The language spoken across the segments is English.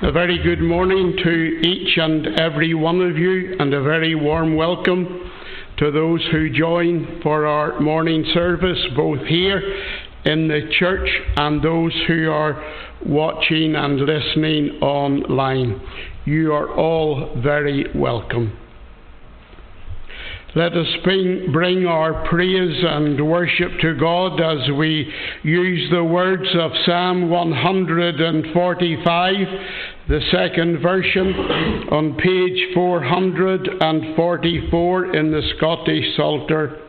A very good morning to each and every one of you, and a very warm welcome to those who join for our morning service, both here in the church and those who are watching and listening online. You are all very welcome. Let us bring, our praise and worship to God as we use the words of Psalm 145, the second version, on page 444 in the Scottish Psalter.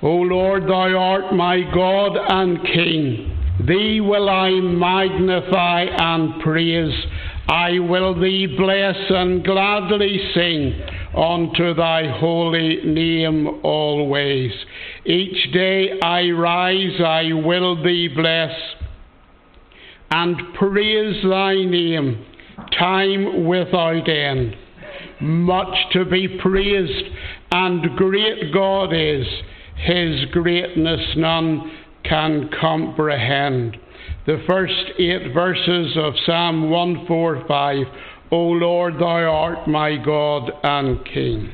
O Lord, thou art my God and King. Thee will I magnify and praise. I will thee bless and gladly sing unto thy holy name always. Each day I rise, I will thee bless and praise thy name, time without end. Much to be praised, and great God is, his greatness none can comprehend. The first eight verses of Psalm 145 O Lord, thou art my God and King.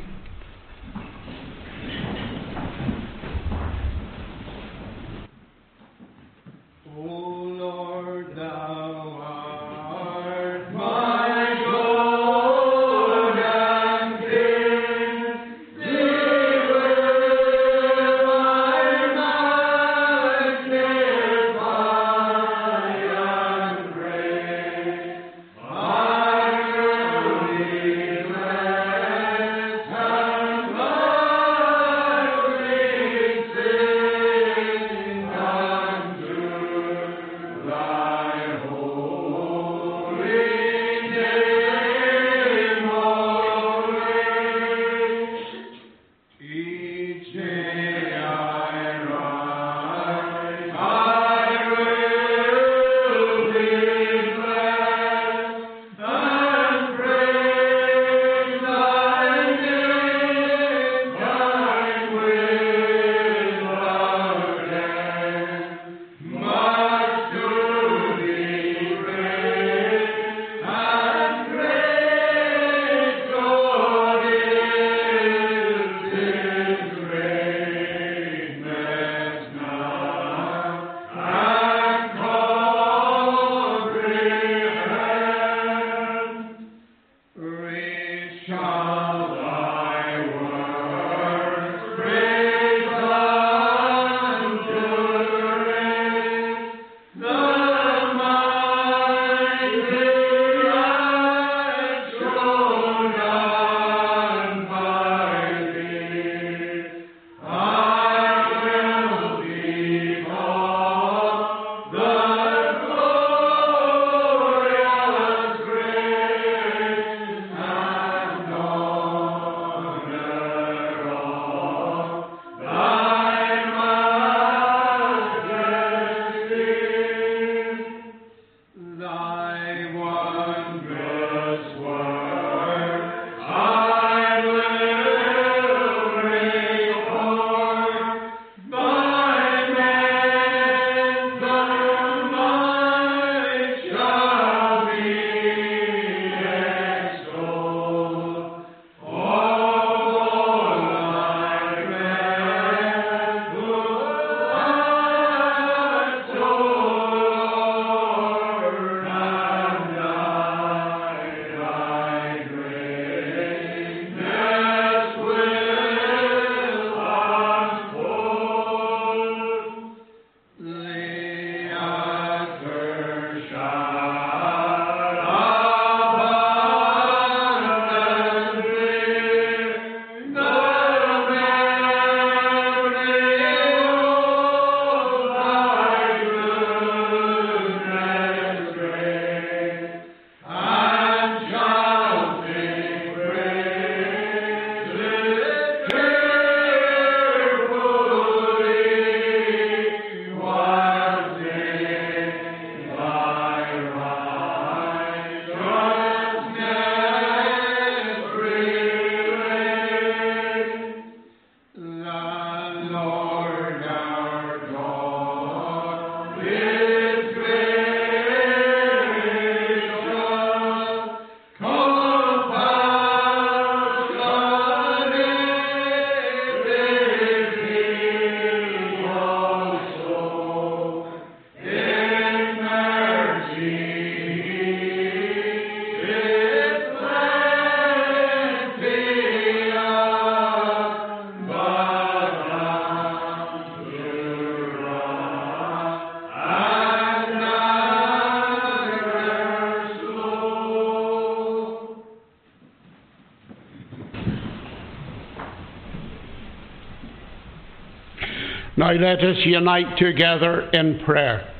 Now let us unite together in prayer.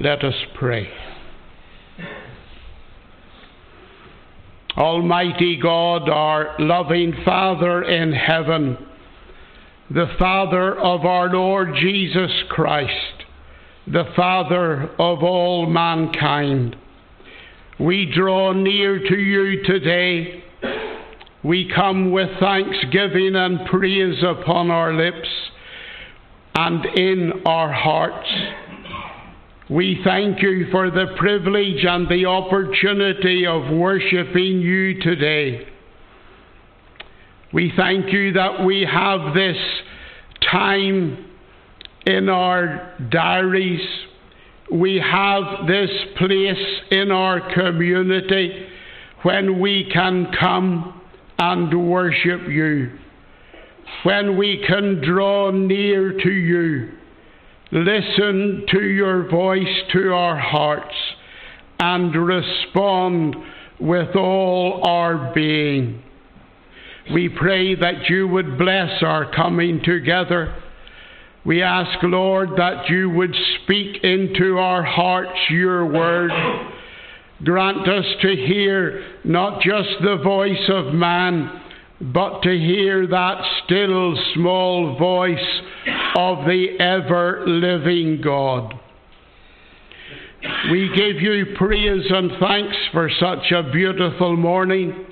Let us pray. Almighty God, our loving Father in heaven, the Father of our Lord Jesus Christ, the Father of all mankind, we draw near to you today. We come with thanksgiving and praise upon our lips and in our hearts. We thank you for the privilege and the opportunity of worshipping you today. We thank you that we have this time in our diaries. We have this place in our community when we can come and worship you when we can draw near to you, listen to your voice to our hearts, and respond with all our being. We pray that you would bless our coming together. We ask, Lord, that you would speak into our hearts your word. Grant us to hear not just the voice of man, but to hear that still small voice of the ever living God. We give you praise and thanks for such a beautiful morning.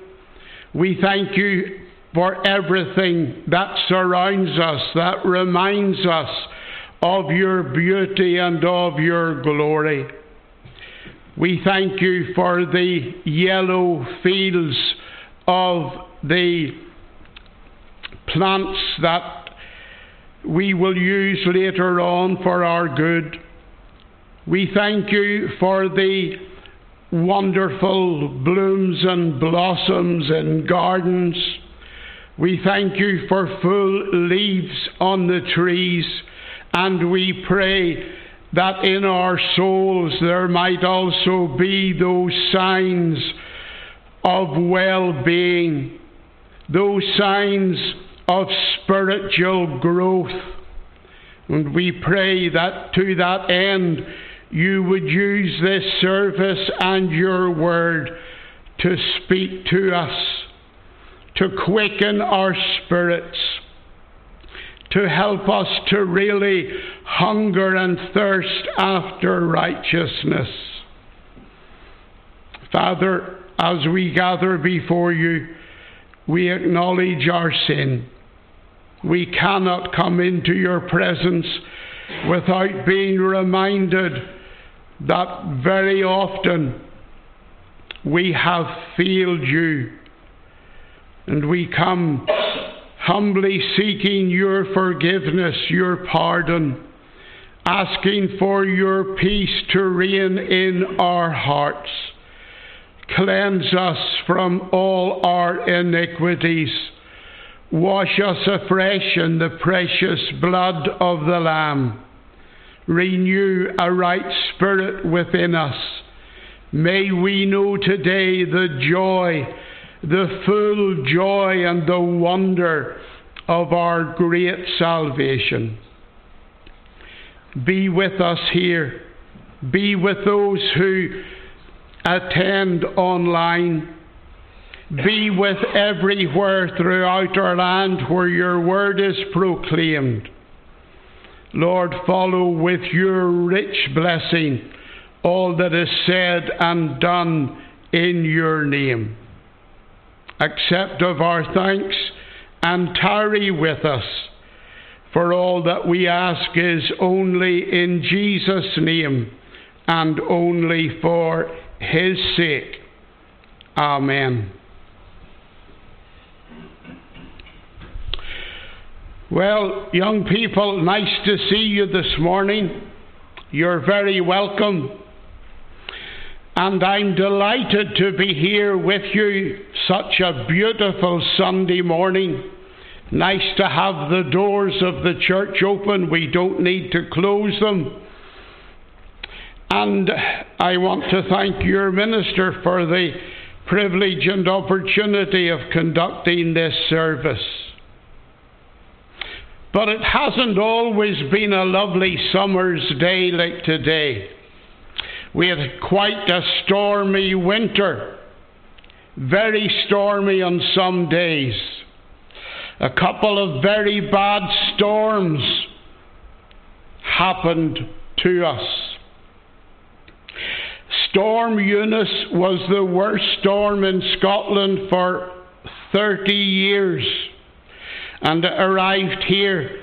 We thank you for everything that surrounds us, that reminds us of your beauty and of your glory. We thank you for the yellow fields of the plants that we will use later on for our good. We thank you for the wonderful blooms and blossoms in gardens. We thank you for full leaves on the trees, and we pray that in our souls there might also be those signs of well being, those signs of spiritual growth. And we pray that to that end you would use this service and your word to speak to us, to quicken our spirits, to help us to really hunger and thirst after righteousness. Father, as we gather before you, we acknowledge our sin. We cannot come into your presence without being reminded that very often we have failed you. And we come humbly seeking your forgiveness, your pardon, asking for your peace to reign in our hearts Cleanse us from all our iniquities. Wash us afresh in the precious blood of the Lamb. Renew a right spirit within us. May we know today the joy, the full joy and the wonder of our great salvation. Be with us here. Be with those who attend online. Be with everywhere throughout our land where your word is proclaimed. Lord, follow with your rich blessing all that is said and done in your name. Accept of our thanks and tarry with us, for all that we ask is only in Jesus' name and only for his sake. Amen. Well, young people, nice to see you this morning. You're very welcome. And I'm delighted to be here with you such a beautiful Sunday morning. Nice to have the doors of the church open. We don't need to close them. And I want to thank your minister for the privilege and opportunity of conducting this service. But it hasn't always been a lovely summer's day like today. We had quite a stormy winter, very stormy on some days. A couple of very bad storms happened to us. Storm Eunice was the worst storm in Scotland for 30 years and it arrived here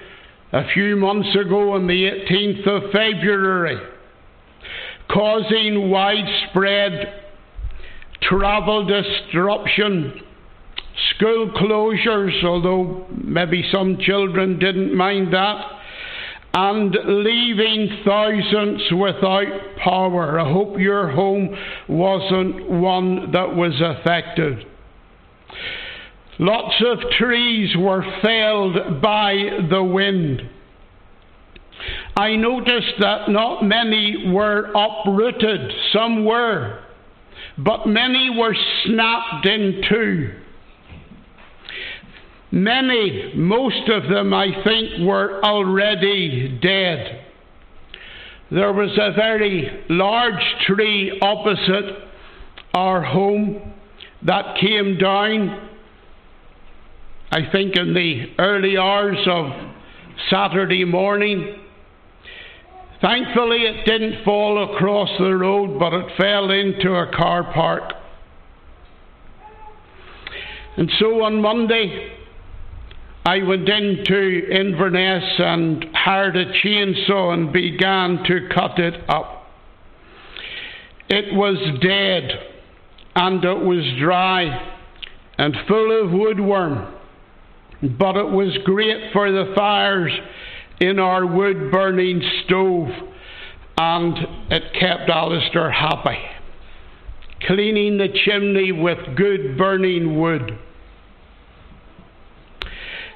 a few months ago on the 18th of February, causing widespread travel disruption, school closures, although maybe some children didn't mind that, and leaving thousands without power. I hope your home wasn't one that was affected. Lots of trees were felled by the wind. I noticed that not many were uprooted, some were, but many were snapped in two. Many, most of them, I think, were already dead. There was a very large tree opposite our home that came down I think in the early hours of Saturday morning. Thankfully, it didn't fall across the road, but it fell into a car park. And so on Monday, I went into Inverness and hired a chainsaw and began to cut it up. It was dead and it was dry and full of woodworm but it was great for the fires in our wood burning stove, and it kept Alistair happy. Cleaning the chimney with good burning wood.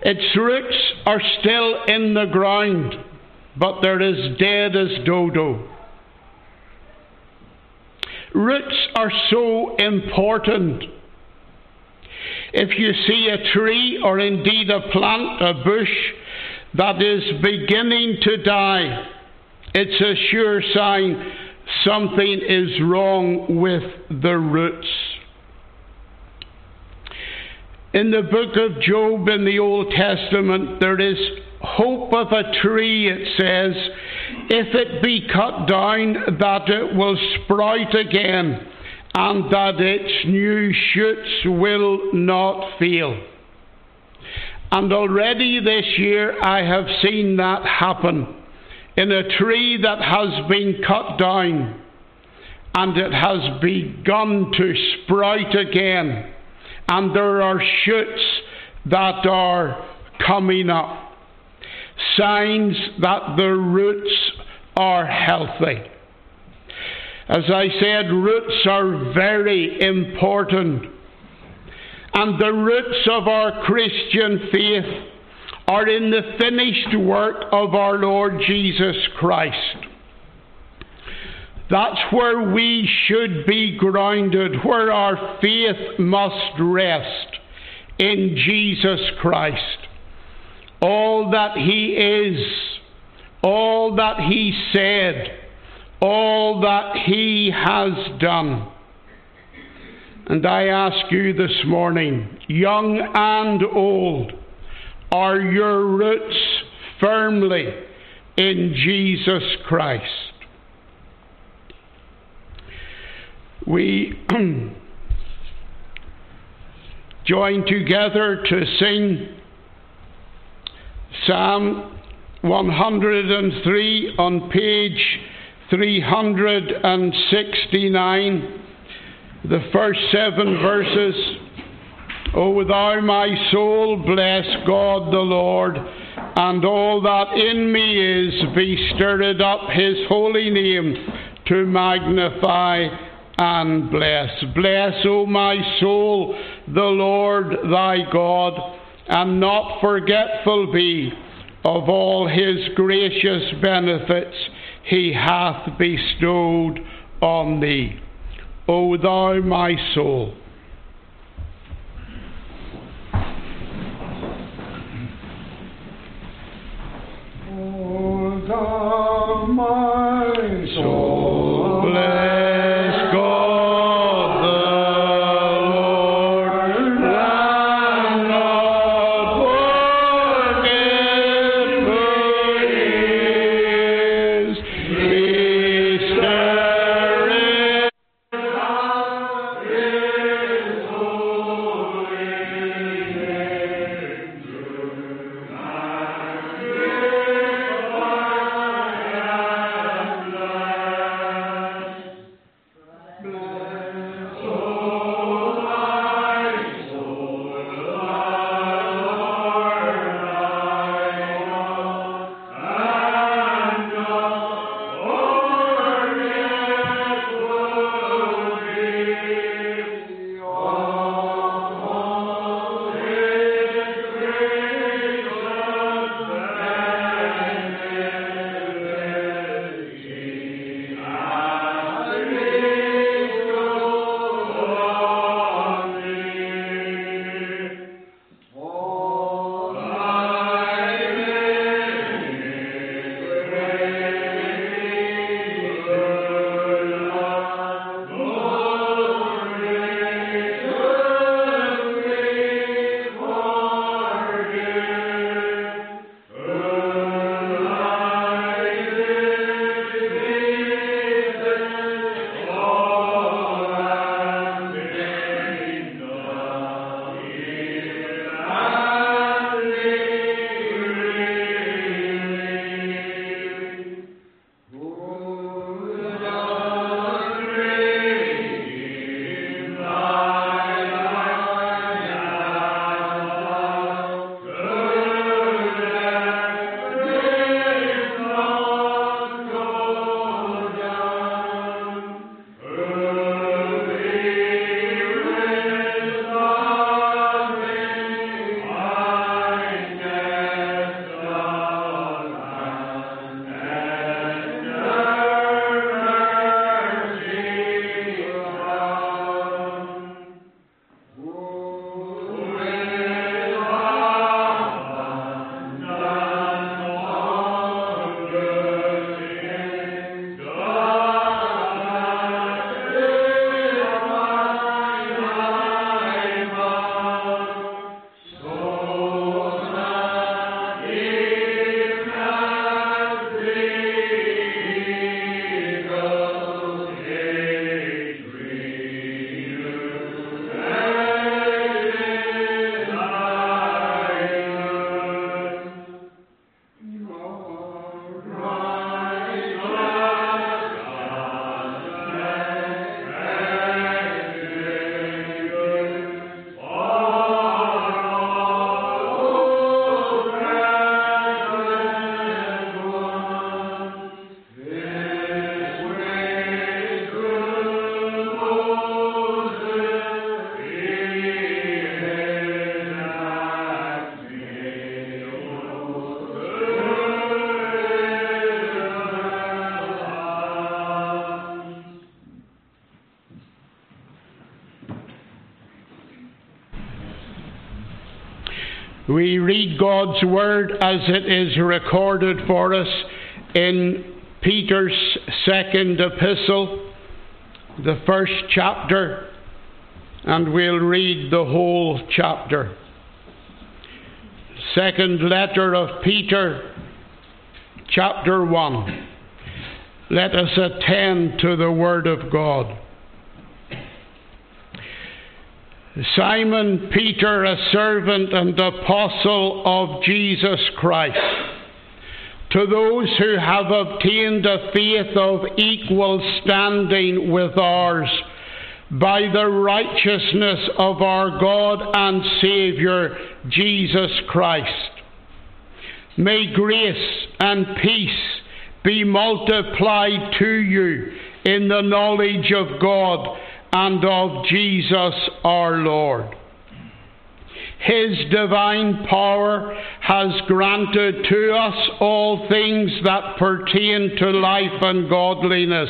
Its roots are still in the ground, but they're as dead as dodo. Roots are so important if you see a tree or indeed a plant, a bush, that is beginning to die, it's a sure sign something is wrong with the roots. In the book of Job in the Old Testament, there is hope of a tree, it says, if it be cut down, that it will sprout again and that its new shoots will not fail. And already this year I have seen that happen in a tree that has been cut down and it has begun to sprout again, and there are shoots that are coming up. Signs that the roots are healthy. As I said, roots are very important. And the roots of our Christian faith are in the finished work of our Lord Jesus Christ. That's where we should be grounded, where our faith must rest in Jesus Christ. All that He is, all that He said, all that He has done. And I ask you this morning, young and old, are your roots firmly in Jesus Christ? We join together to sing Psalm 103 on page 369, the first seven verses. O thou my soul, bless God the Lord, and all that in me is, be stirred up his holy name to magnify and bless. Bless, O my soul, the Lord thy God, and not forgetful be of all his gracious benefits he hath bestowed on thee. O thou my soul. O thou my We read God's Word as it is recorded for us in Peter's second epistle, the first chapter, and we'll read the whole chapter. Second letter of Peter, chapter 1. Let us attend to the Word of God. Simon Peter, a servant and apostle of Jesus Christ, to those who have obtained a faith of equal standing with ours by the righteousness of our God and Saviour, Jesus Christ. May grace and peace be multiplied to you in the knowledge of God and of Jesus our Lord. His divine power has granted to us all things that pertain to life and godliness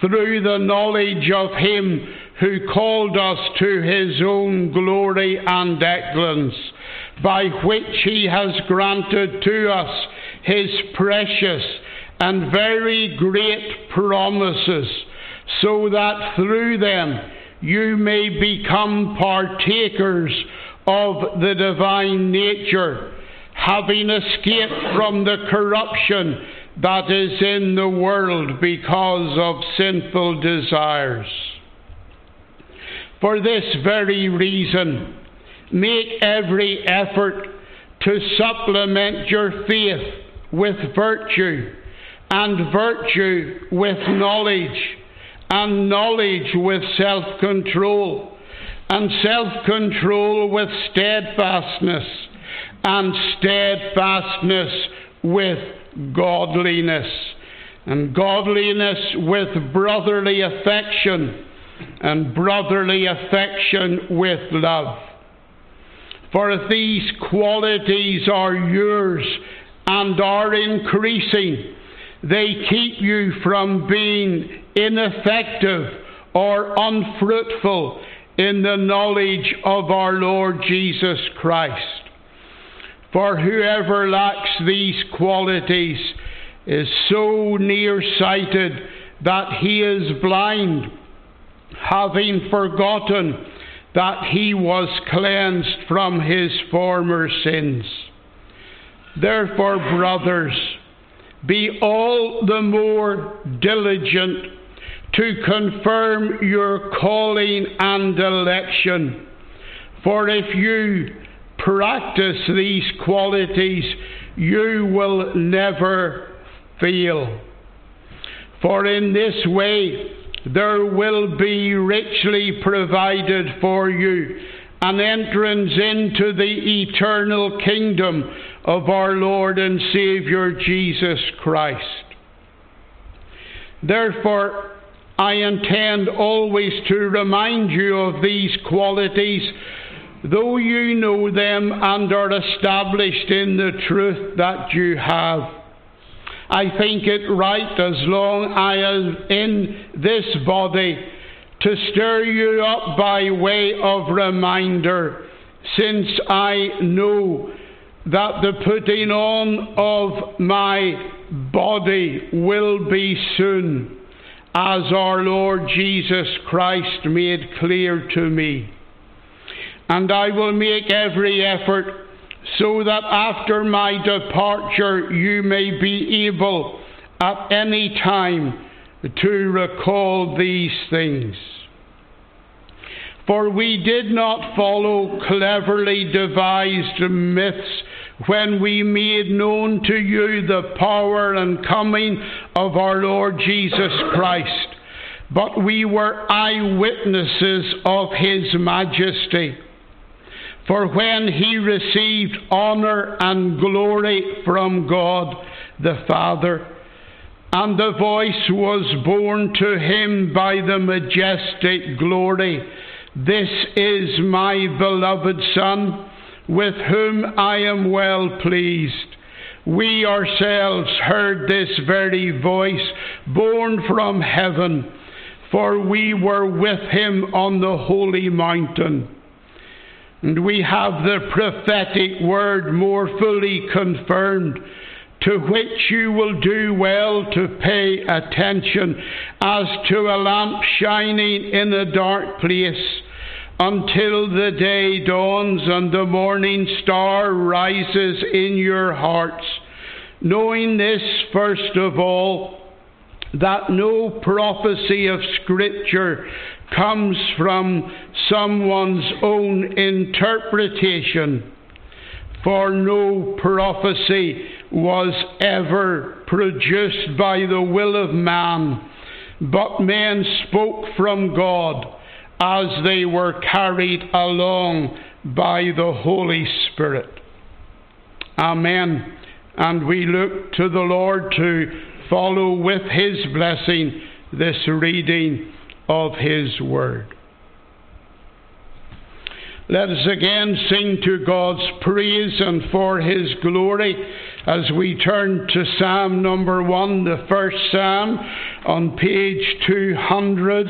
through the knowledge of Him who called us to His own glory and excellence, by which He has granted to us His precious and very great promises so that through them you may become partakers of the divine nature, having escaped from the corruption that is in the world because of sinful desires. For this very reason, make every effort to supplement your faith with virtue, and virtue with knowledge and knowledge with self control, and self control with steadfastness, and steadfastness with godliness, and godliness with brotherly affection, and brotherly affection with love. For if these qualities are yours and are increasing, they keep you from being ineffective or unfruitful in the knowledge of our Lord Jesus Christ. For whoever lacks these qualities is so nearsighted that he is blind, having forgotten that he was cleansed from his former sins. Therefore, brothers, be all the more diligent to confirm your calling and election. For if you practice these qualities, you will never fail. For in this way there will be richly provided for you an entrance into the eternal kingdom of our Lord and Saviour Jesus Christ. Therefore, I intend always to remind you of these qualities, though you know them and are established in the truth that you have. I think it right, as long as I am in this body, to stir you up by way of reminder, since I know that the putting on of my body will be soon, as our Lord Jesus Christ made clear to me. And I will make every effort so that after my departure you may be able at any time to recall these things. For we did not follow cleverly devised myths when we made known to you the power and coming of our Lord Jesus Christ, but we were eyewitnesses of his majesty. For when he received honour and glory from God the Father, and the voice was borne to him by the majestic glory, This is my beloved Son with whom I am well pleased. We ourselves heard this very voice borne from heaven, for we were with him on the holy mountain. And we have the prophetic word more fully confirmed, to which you will do well to pay attention as to a lamp shining in a dark place until the day dawns and the morning star rises in your hearts, knowing this first of all, that no prophecy of Scripture comes from someone's own interpretation, for no prophecy was ever produced by the will of man, but men spoke from God as they were carried along by the Holy Spirit. Amen. And we look to the Lord to follow with His blessing this reading of His Word. Let us again sing to God's praise and for His glory as we turn to Psalm number one, the first Psalm on page 200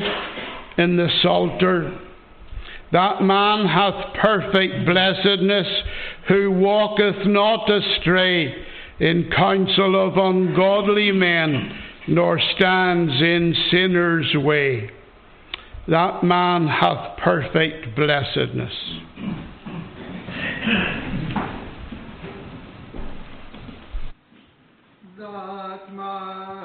in the Psalter. That man hath perfect blessedness who walketh not astray in counsel of ungodly men, nor stands in sinners' way. That man hath perfect blessedness. That man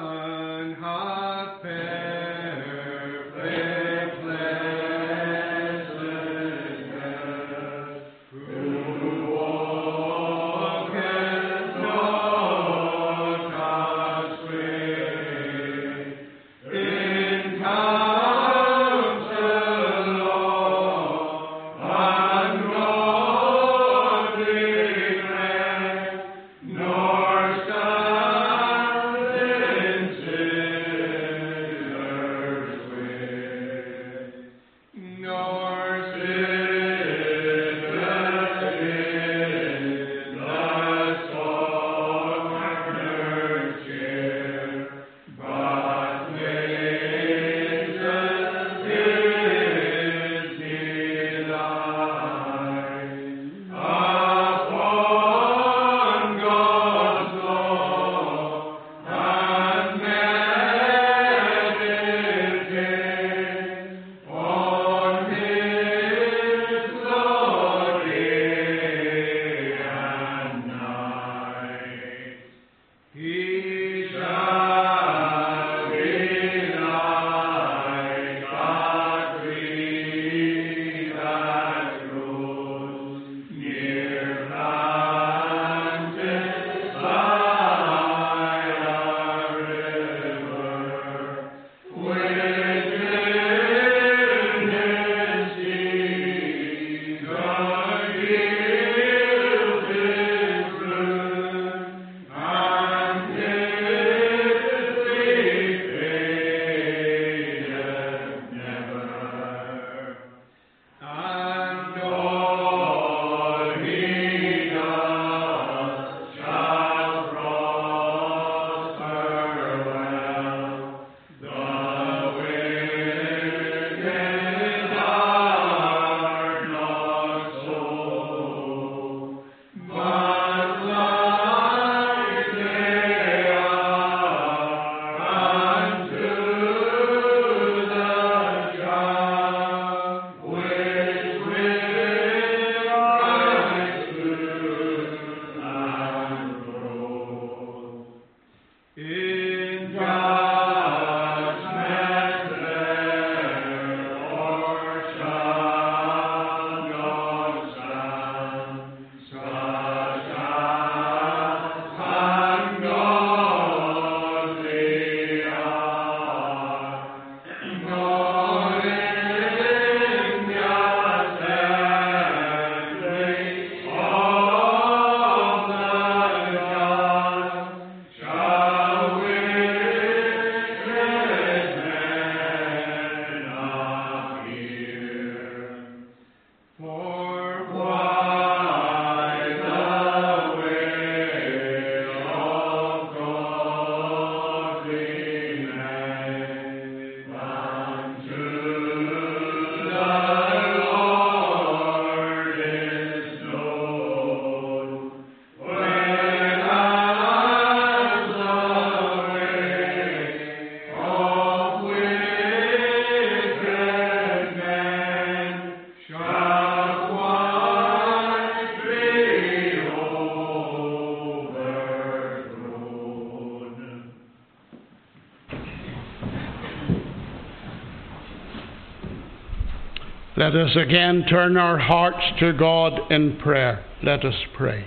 Spirit. Let us again turn our hearts to God in prayer. Let us pray.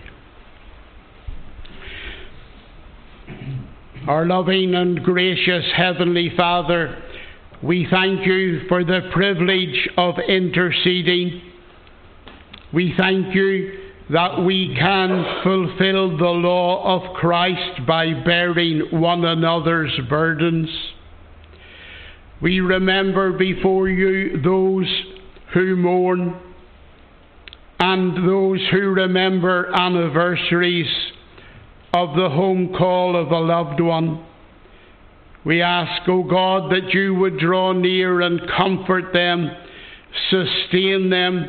Our loving and gracious Heavenly Father, we thank you for the privilege of interceding. We thank you that we can fulfill the law of Christ by bearing one another's burdens. We remember before you those who mourn and those who remember anniversaries of the home call of a loved one. We ask, O oh God, that you would draw near and comfort them, sustain them,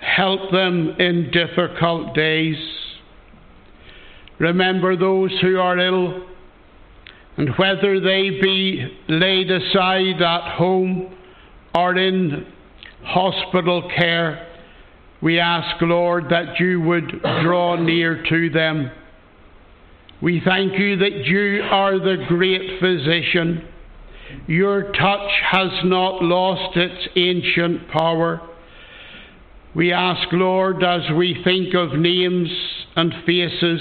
help them in difficult days. Remember those who are ill, and whether they be laid aside at home or in hospital care, we ask, Lord, that you would draw near to them. We thank you that you are the great physician. Your touch has not lost its ancient power. We ask, Lord, as we think of names and faces,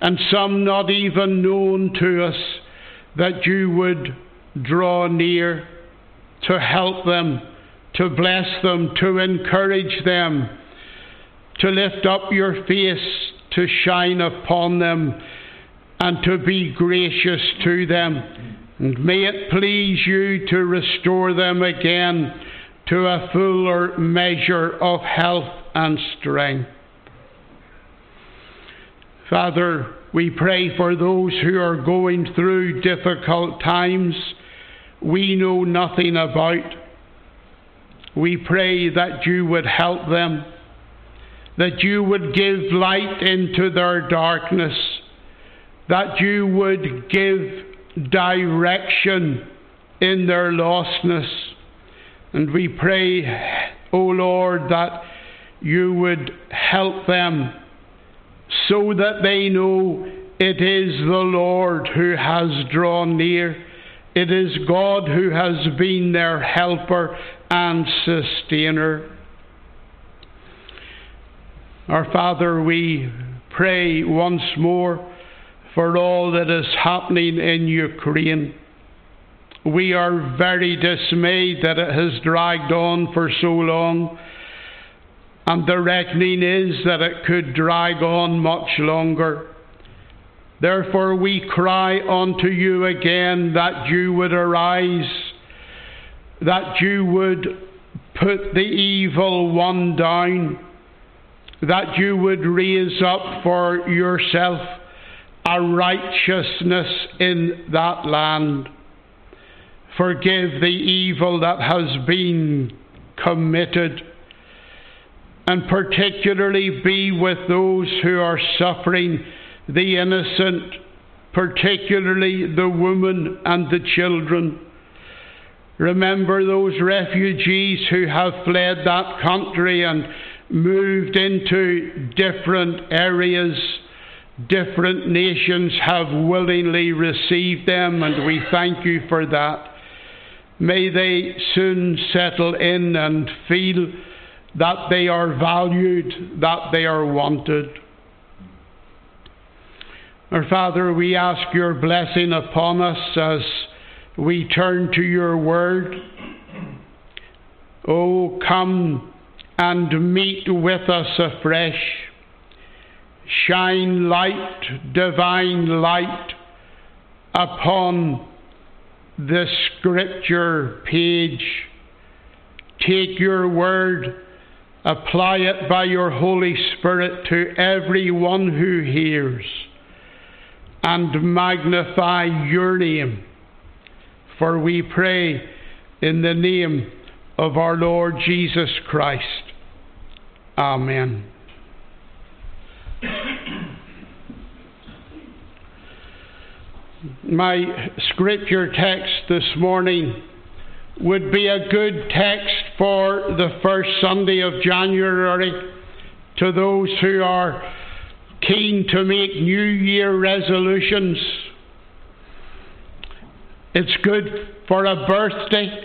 and some not even known to us, that you would draw near to help them to bless them, to encourage them, to lift up your face to shine upon them, and to be gracious to them. And may it please you to restore them again to a fuller measure of health and strength. Father, we pray for those who are going through difficult times we know nothing about. We pray that you would help them, that you would give light into their darkness, that you would give direction in their lostness. And we pray, O oh Lord, that you would help them so that they know it is the Lord who has drawn near. It is God who has been their helper and sustainer. Our Father, we pray once more for all that is happening in Ukraine. We are very dismayed that it has dragged on for so long, and the reckoning is that it could drag on much longer. Therefore, we cry unto you again that you would arise that you would put the evil one down, that you would raise up for yourself a righteousness in that land. Forgive the evil that has been committed, and particularly be with those who are suffering, the innocent, particularly the women and the children. Remember those refugees who have fled that country and moved into different areas. Different nations have willingly received them, and we thank you for that. May they soon settle in and feel that they are valued, that they are wanted. Our Father, we ask your blessing upon us as we turn to your word. Oh, come and meet with us afresh. Shine light, divine light, upon the scripture page. Take your word, apply it by your Holy Spirit to everyone who hears, and magnify your name for we pray in the name of our Lord Jesus Christ. Amen. My scripture text this morning would be a good text for the first Sunday of January to those who are keen to make New Year resolutions it's good for a birthday.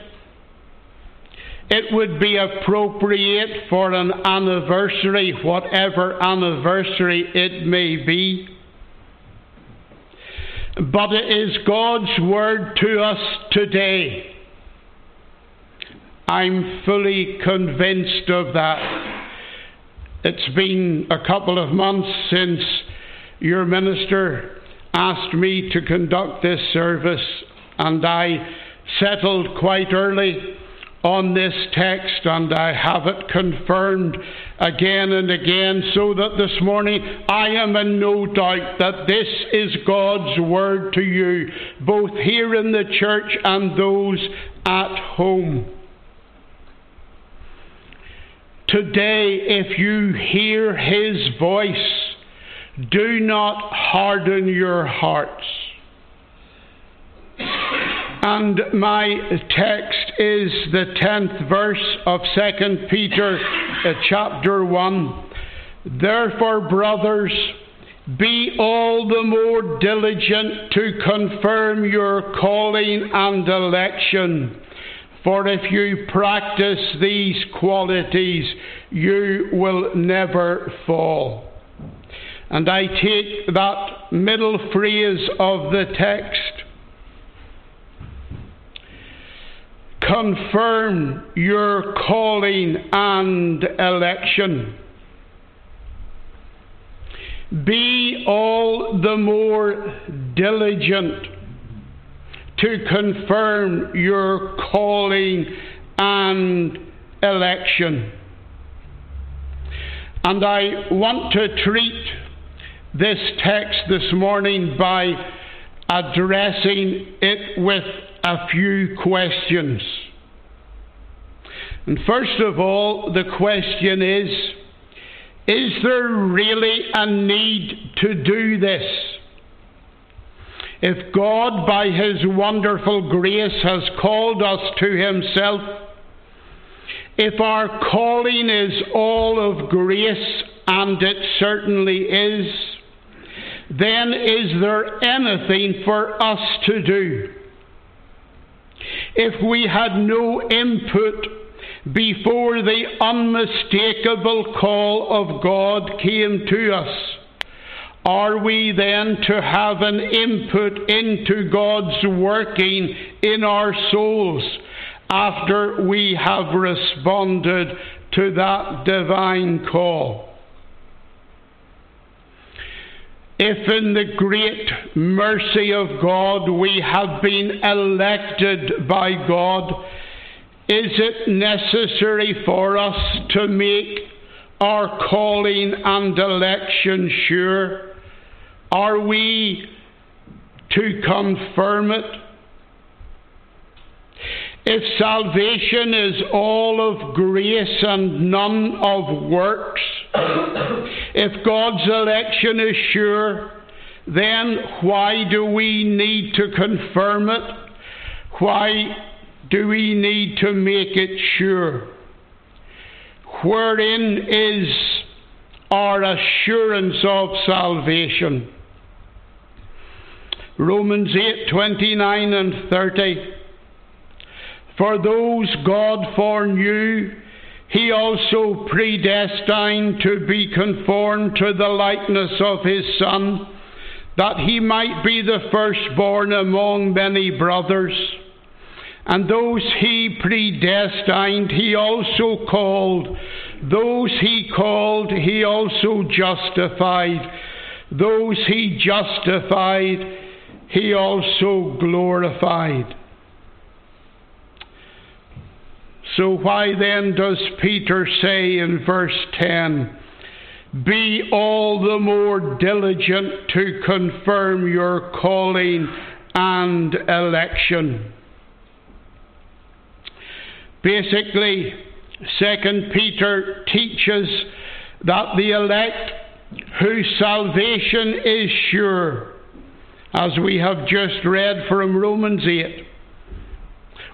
it would be appropriate for an anniversary, whatever anniversary it may be. But it is God's word to us today. I'm fully convinced of that. It's been a couple of months since your minister asked me to conduct this service, and I settled quite early on this text, and I have it confirmed again and again, so that this morning I am in no doubt that this is God's word to you, both here in the church and those at home. Today, if you hear his voice, do not harden your hearts. And my text is the 10th verse of 2 Peter uh, chapter 1. Therefore, brothers, be all the more diligent to confirm your calling and election. For if you practice these qualities, you will never fall. And I take that middle phrase of the text confirm your calling and election. Be all the more diligent to confirm your calling and election. And I want to treat this text this morning by addressing it with a few questions. And first of all, the question is Is there really a need to do this? If God, by His wonderful grace, has called us to Himself, if our calling is all of grace, and it certainly is, then is there anything for us to do? If we had no input before the unmistakable call of God came to us, are we then to have an input into God's working in our souls after we have responded to that divine call? If in the great mercy of God we have been elected by God, is it necessary for us to make our calling and election sure? Are we to confirm it? If salvation is all of grace and none of works, if God's election is sure, then why do we need to confirm it? Why do we need to make it sure? Wherein is our assurance of salvation? Romans 8 29 and 30. For those God foreknew, he also predestined to be conformed to the likeness of his Son, that he might be the firstborn among many brothers. And those he predestined, he also called. Those he called, he also justified. Those he justified, he also glorified. So, why then does Peter say in verse 10, Be all the more diligent to confirm your calling and election? Basically, 2 Peter teaches that the elect whose salvation is sure, as we have just read from Romans 8,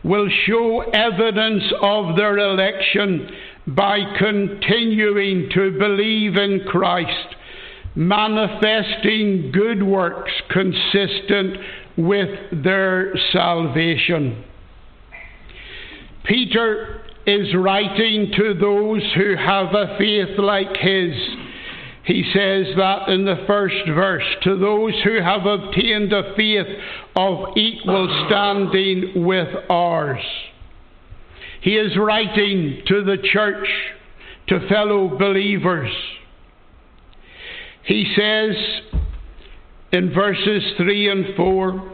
will show evidence of their election by continuing to believe in Christ, manifesting good works consistent with their salvation. Peter is writing to those who have a faith like his. He says that in the first verse to those who have obtained a faith of equal standing with ours. He is writing to the church, to fellow believers. He says in verses 3 and 4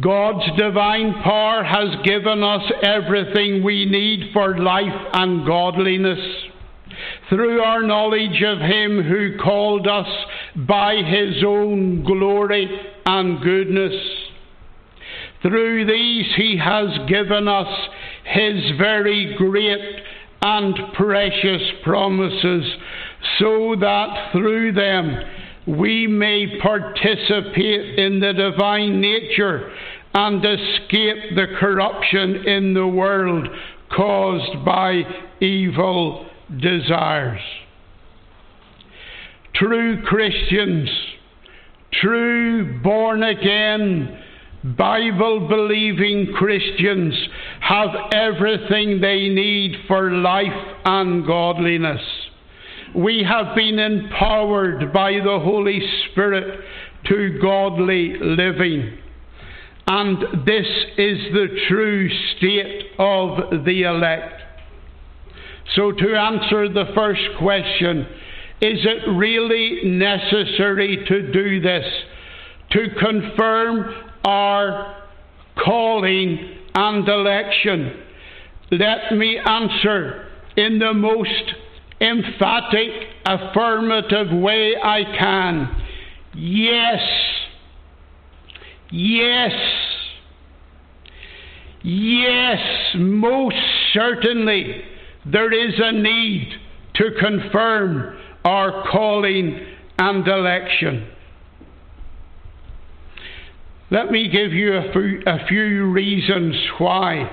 God's divine power has given us everything we need for life and godliness through our knowledge of Him who called us by His own glory and goodness. Through these He has given us His very great and precious promises, so that through them we may participate in the divine nature and escape the corruption in the world caused by evil desires. True Christians, true born again, Bible believing Christians have everything they need for life and godliness. We have been empowered by the Holy Spirit to godly living. And this is the true state of the elect. So, to answer the first question, is it really necessary to do this? To confirm our calling and election? Let me answer in the most emphatic, affirmative way I can. Yes. Yes. Yes, most certainly there is a need to confirm our calling and election. Let me give you a few, a few reasons why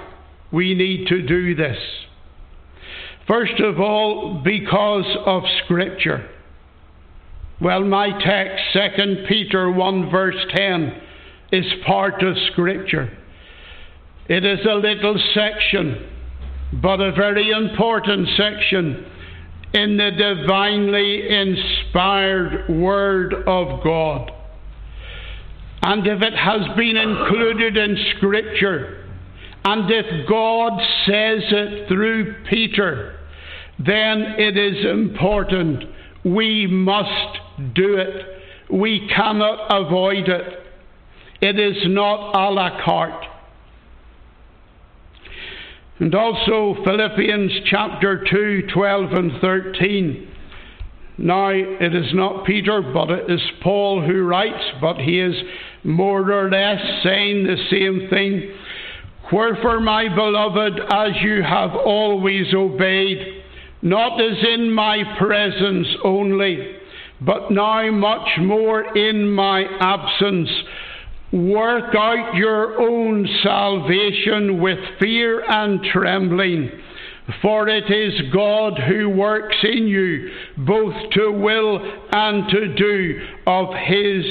we need to do this. First of all, because of Scripture. Well, my text, 2 Peter 1, verse 10, is part of Scripture. It is a little section, but a very important section in the divinely inspired Word of God. And if it has been included in Scripture, and if God says it through Peter, then it is important. We must do it. We cannot avoid it. It is not a la carte. And also Philippians chapter 2, 12 and 13. Now, it is not Peter, but it is Paul who writes, but he is more or less saying the same thing. Wherefore, my beloved, as you have always obeyed, not as in my presence only, but now much more in my absence. Work out your own salvation with fear and trembling, for it is God who works in you both to will and to do of His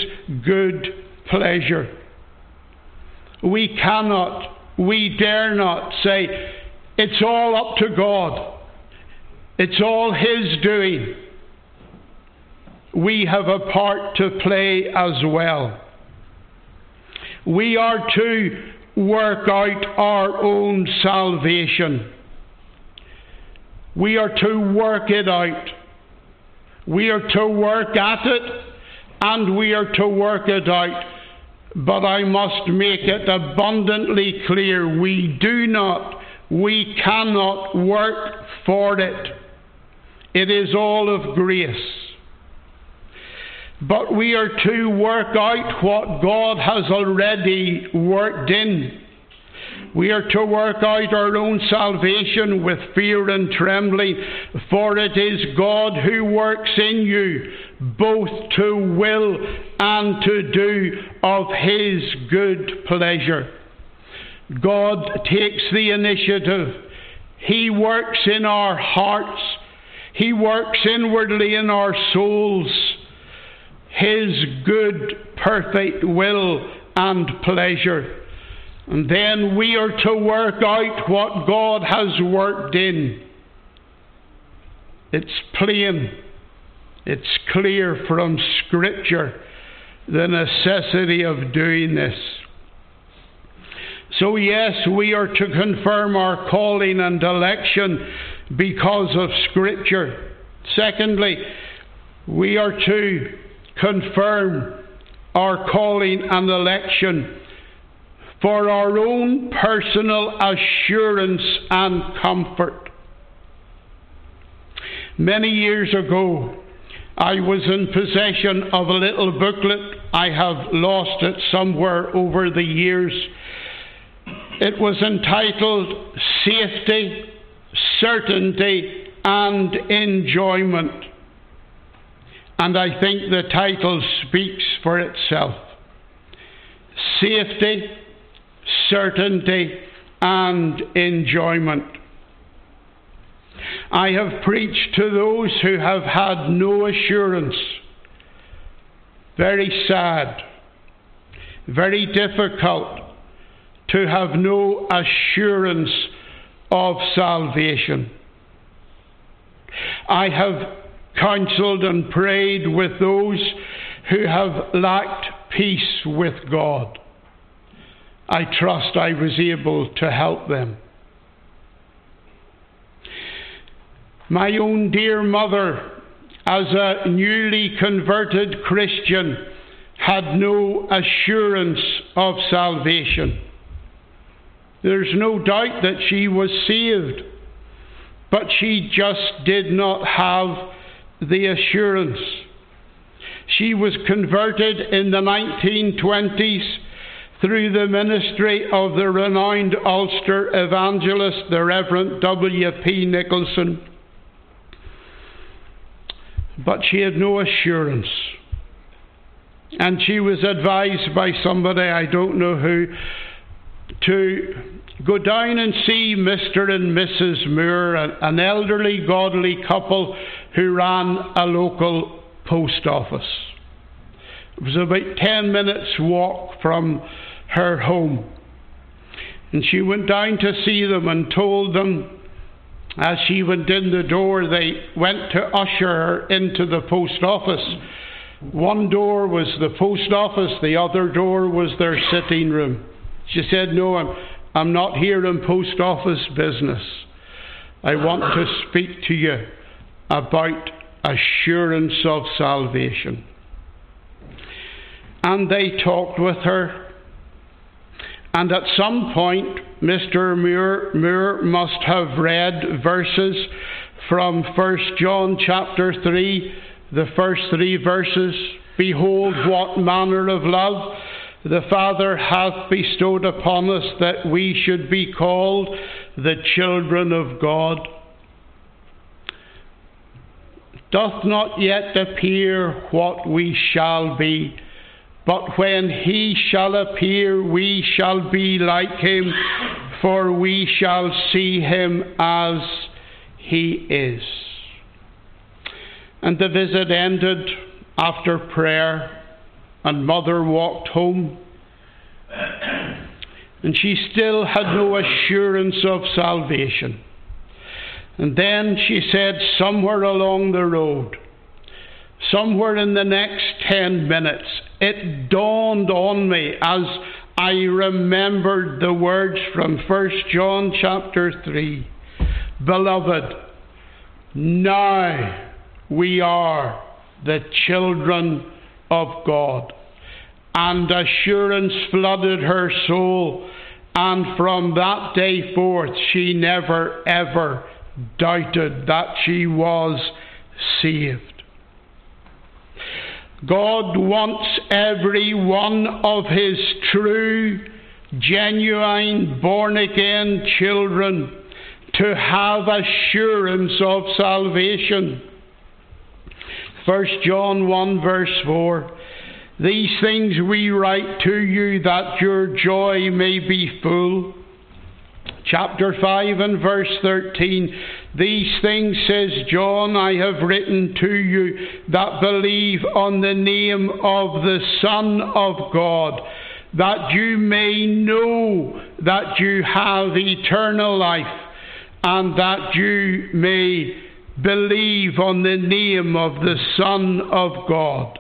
good pleasure. We cannot, we dare not say, it's all up to God. It's all His doing. We have a part to play as well. We are to work out our own salvation. We are to work it out. We are to work at it and we are to work it out. But I must make it abundantly clear we do not, we cannot work for it. It is all of grace. But we are to work out what God has already worked in. We are to work out our own salvation with fear and trembling, for it is God who works in you both to will and to do of His good pleasure. God takes the initiative. He works in our hearts he works inwardly in our souls His good, perfect will and pleasure. And then we are to work out what God has worked in. It's plain, it's clear from Scripture the necessity of doing this. So, yes, we are to confirm our calling and election because of Scripture. Secondly, we are to confirm our calling and election for our own personal assurance and comfort. Many years ago, I was in possession of a little booklet. I have lost it somewhere over the years. It was entitled Safety, Certainty, and Enjoyment. And I think the title speaks for itself. Safety, certainty, and enjoyment. I have preached to those who have had no assurance. Very sad, very difficult to have no assurance of salvation. I have counseled and prayed with those who have lacked peace with God. I trust I was able to help them. My own dear mother, as a newly converted Christian, had no assurance of salvation. There's no doubt that she was saved, but she just did not have the assurance. She was converted in the 1920s through the ministry of the renowned Ulster evangelist, the Reverend W.P. Nicholson. But she had no assurance. And she was advised by somebody, I don't know who, to go down and see Mr. and Mrs. Moore, an elderly, godly couple who ran a local post office. It was about 10 minutes' walk from her home. And she went down to see them and told them as she went in the door, they went to usher her into the post office. One door was the post office, the other door was their sitting room. She said, No, I'm, I'm not here in post office business. I want to speak to you about assurance of salvation. And they talked with her and at some point, Mr. Muir, Muir must have read verses from 1 John chapter 3, the first three verses. Behold, what manner of love the Father hath bestowed upon us that we should be called the children of God. Doth not yet appear what we shall be but when he shall appear, we shall be like him, for we shall see him as he is. And the visit ended after prayer, and mother walked home. And she still had no assurance of salvation. And then she said, somewhere along the road, somewhere in the next 10 minutes, it dawned on me as I remembered the words from 1 John chapter 3. Beloved, now we are the children of God. And assurance flooded her soul, and from that day forth she never ever doubted that she was saved. God wants every one of His true, genuine, born again children to have assurance of salvation. 1 John 1 verse 4 These things we write to you that your joy may be full. Chapter 5 and verse 13 these things, says John, I have written to you that believe on the name of the Son of God, that you may know that you have eternal life, and that you may believe on the name of the Son of God.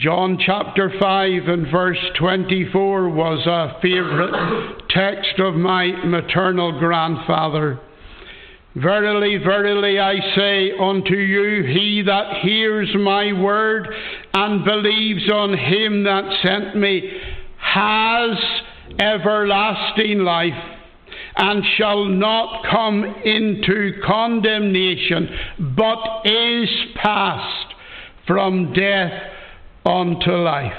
John chapter 5 and verse 24 was a favourite text of my maternal grandfather. Verily, verily, I say unto you, he that hears my word and believes on him that sent me has everlasting life and shall not come into condemnation, but is passed from death unto life.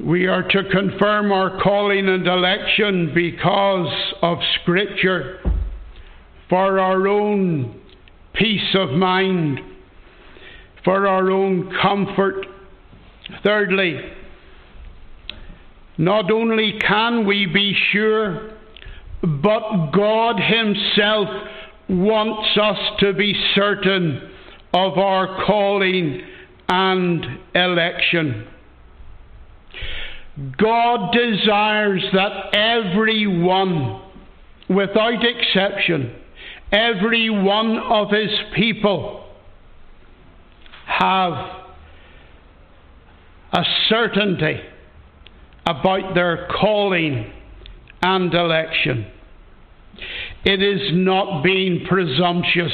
We are to confirm our calling and election because of Scripture for our own peace of mind, for our own comfort. Thirdly, not only can we be sure, but God Himself wants us to be certain of our calling and election. God desires that everyone, without exception, every one of His people have a certainty about their calling and election. It is not being presumptuous.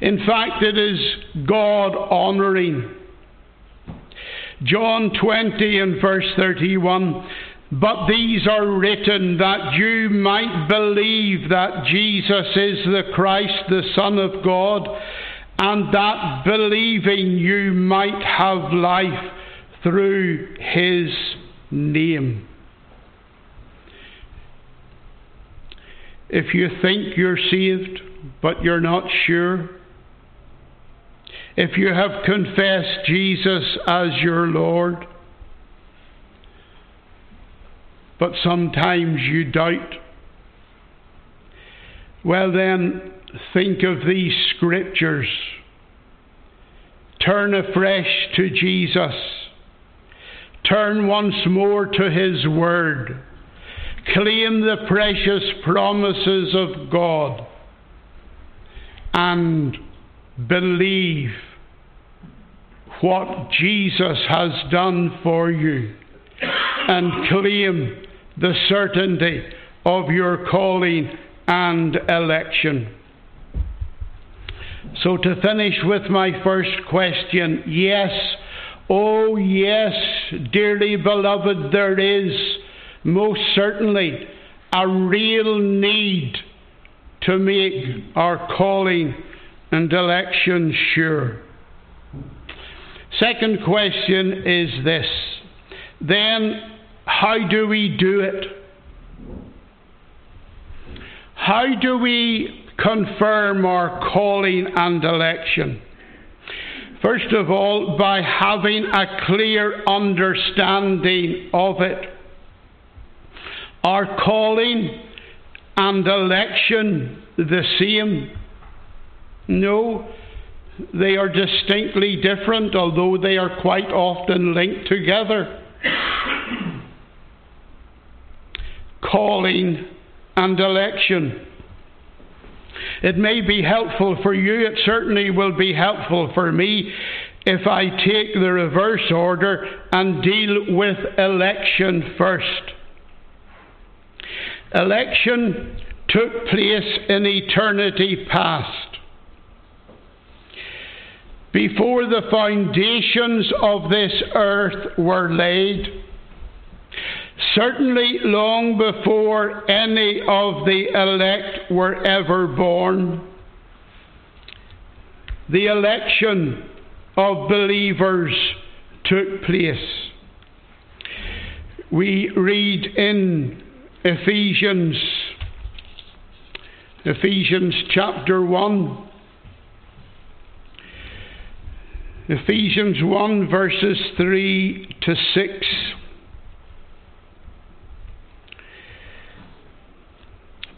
In fact, it is God honouring. John 20 and verse 31 But these are written that you might believe that Jesus is the Christ, the Son of God, and that believing you might have life through His name. If you think you're saved, but you're not sure, if you have confessed Jesus as your Lord, but sometimes you doubt, well then think of these scriptures. Turn afresh to Jesus. Turn once more to His Word. Claim the precious promises of God. And believe what Jesus has done for you and claim the certainty of your calling and election. So, to finish with my first question, yes, oh yes, dearly beloved, there is most certainly a real need to make our calling and election sure. Second question is this then, how do we do it? How do we confirm our calling and election? First of all, by having a clear understanding of it. Our calling and election the same? No, they are distinctly different, although they are quite often linked together. Calling and election. It may be helpful for you, it certainly will be helpful for me if I take the reverse order and deal with election first. Election took place in eternity past before the foundations of this earth were laid, certainly long before any of the elect were ever born, the election of believers took place. We read in Ephesians, Ephesians chapter 1 Ephesians 1, verses 3 to 6.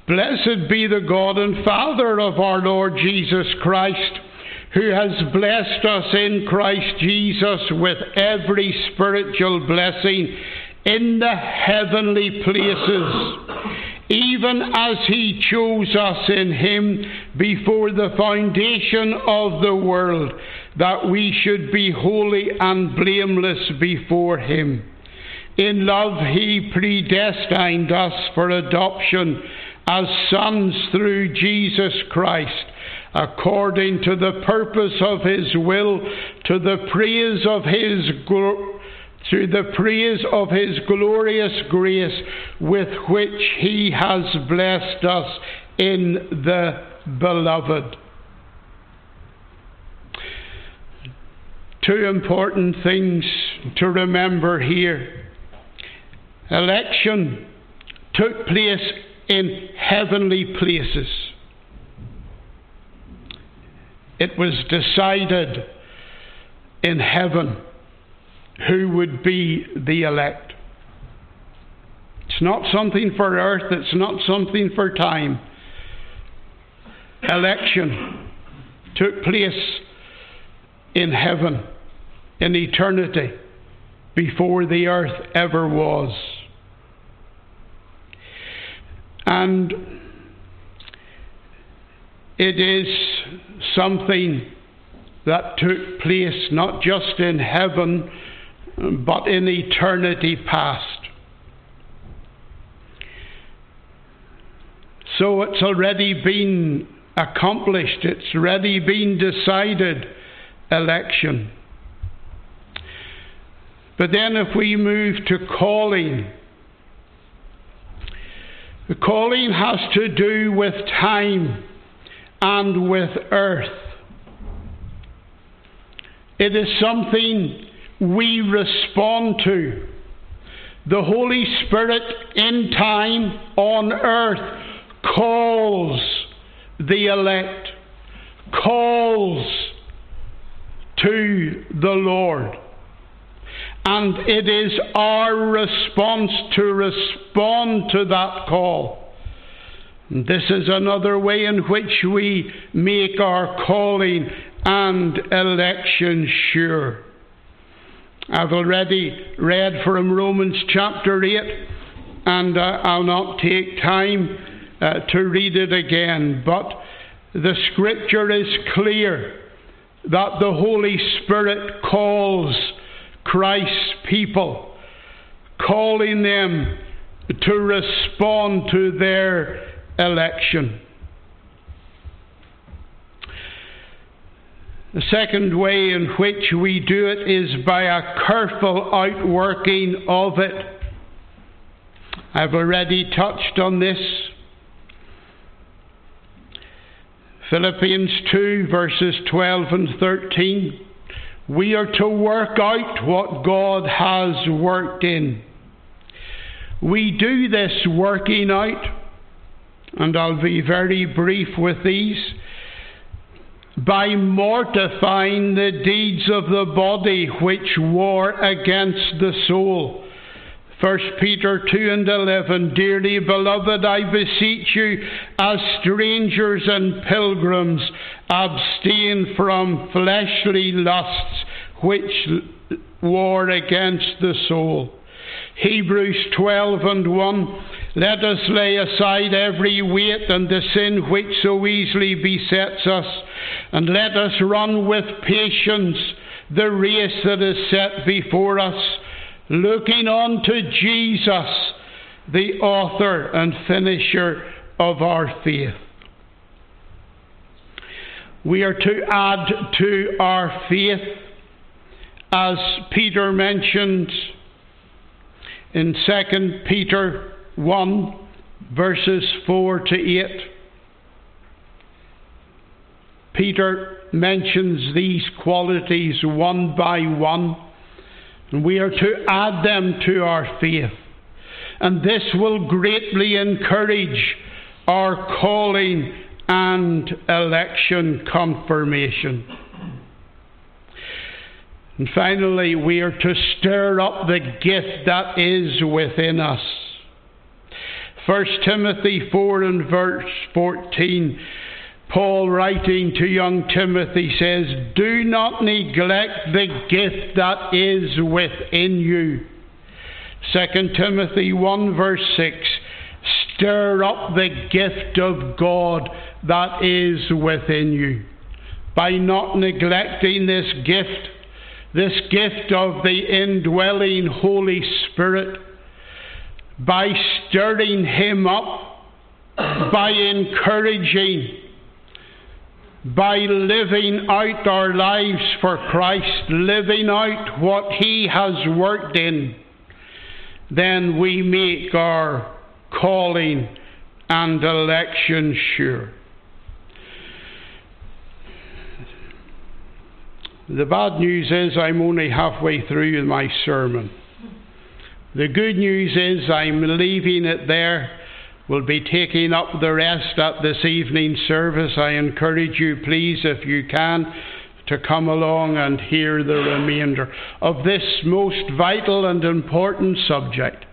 Blessed be the God and Father of our Lord Jesus Christ, who has blessed us in Christ Jesus with every spiritual blessing in the heavenly places, even as he chose us in him before the foundation of the world, that we should be holy and blameless before him. In love, he predestined us for adoption as sons through Jesus Christ, according to the purpose of his will, to the praise of his glory to the praise of his glorious grace with which he has blessed us in the beloved. Two important things to remember here. Election took place in heavenly places. It was decided in heaven who would be the elect. It's not something for earth, it's not something for time. Election took place in heaven, in eternity, before the earth ever was. And it is something that took place not just in heaven but in eternity past. So it's already been accomplished, it's already been decided election. But then if we move to calling, the calling has to do with time and with earth. It is something we respond to. The Holy Spirit in time on earth calls the elect, calls to the Lord. And it is our response to respond to that call. This is another way in which we make our calling and election sure. I've already read from Romans chapter 8, and uh, I'll not take time uh, to read it again, but the scripture is clear that the Holy Spirit calls Christ's people, calling them to respond to their election. The second way in which we do it is by a careful outworking of it. I've already touched on this. Philippians 2, verses 12 and 13. We are to work out what God has worked in. We do this working out, and I'll be very brief with these by mortifying the deeds of the body which war against the soul. 1 Peter 2 and 11 Dearly beloved, I beseech you, as strangers and pilgrims, abstain from fleshly lusts which war against the soul. Hebrews 12 and 1 Let us lay aside every weight and the sin which so easily besets us and let us run with patience the race that is set before us, looking on to Jesus, the author and finisher of our faith. We are to add to our faith, as Peter mentioned in 2 Peter 1, verses 4 to 8 Peter mentions these qualities one by one, and we are to add them to our faith. And this will greatly encourage our calling and election confirmation. And finally, we are to stir up the gift that is within us. 1 Timothy 4 and verse 14 Paul, writing to young Timothy, says, Do not neglect the gift that is within you. 2 Timothy 1, verse 6 Stir up the gift of God that is within you. By not neglecting this gift, this gift of the indwelling Holy Spirit, by stirring Him up, by encouraging, by living out our lives for Christ, living out what He has worked in, then we make our calling and election sure. The bad news is I'm only halfway through my sermon. The good news is I'm leaving it there. We'll be taking up the rest at this evening service. I encourage you, please, if you can, to come along and hear the remainder of this most vital and important subject.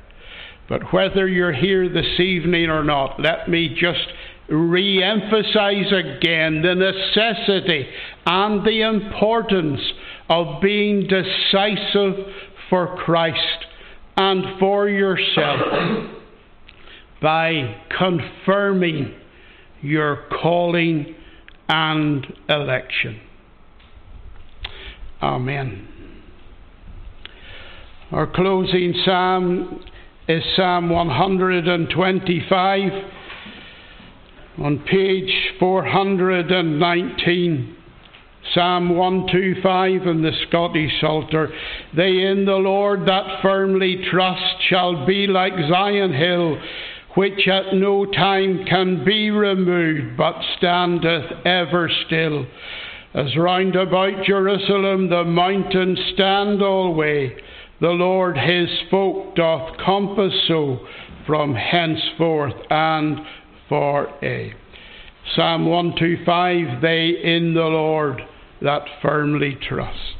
But whether you're here this evening or not, let me just re emphasize again the necessity and the importance of being decisive for Christ and for yourself by confirming your calling and election. Amen. Our closing psalm is Psalm 125 on page 419. Psalm 125 in the Scottish Psalter. They in the Lord that firmly trust shall be like Zion Hill, which at no time can be removed, but standeth ever still. As round about Jerusalem the mountains stand alway, the Lord his folk doth compass so from henceforth and for a. Psalm 125 They in the Lord that firmly trust.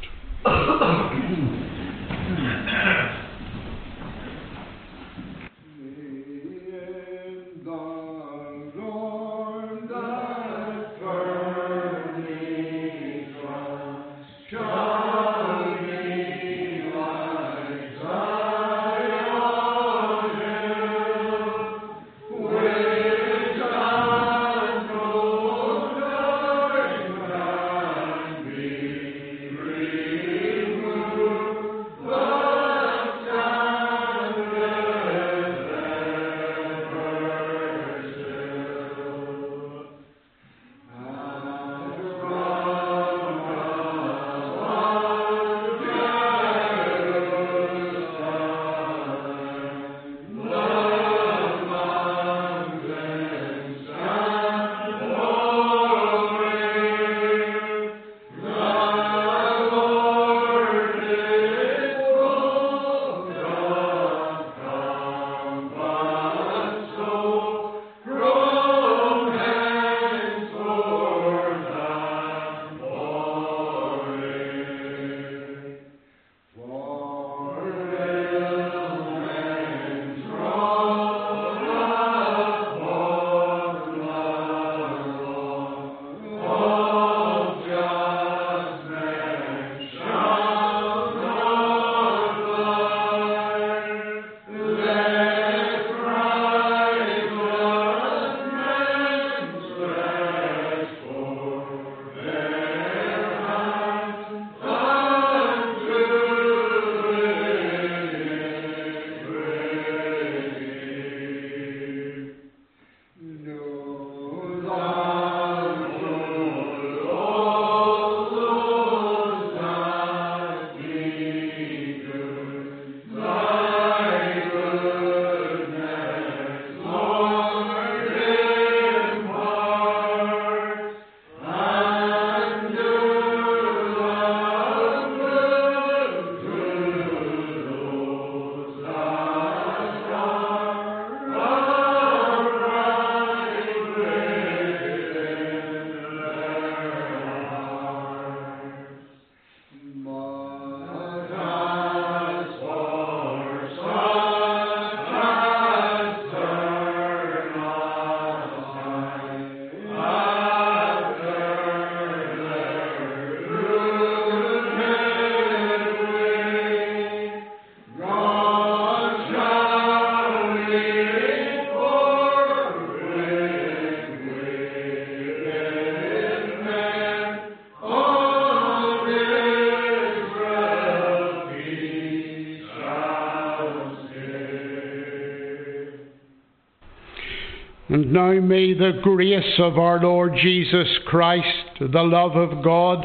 May the grace of our Lord Jesus Christ, the love of God,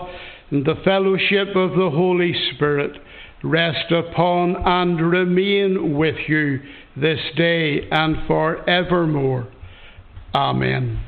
and the fellowship of the Holy Spirit rest upon and remain with you this day and forevermore. Amen.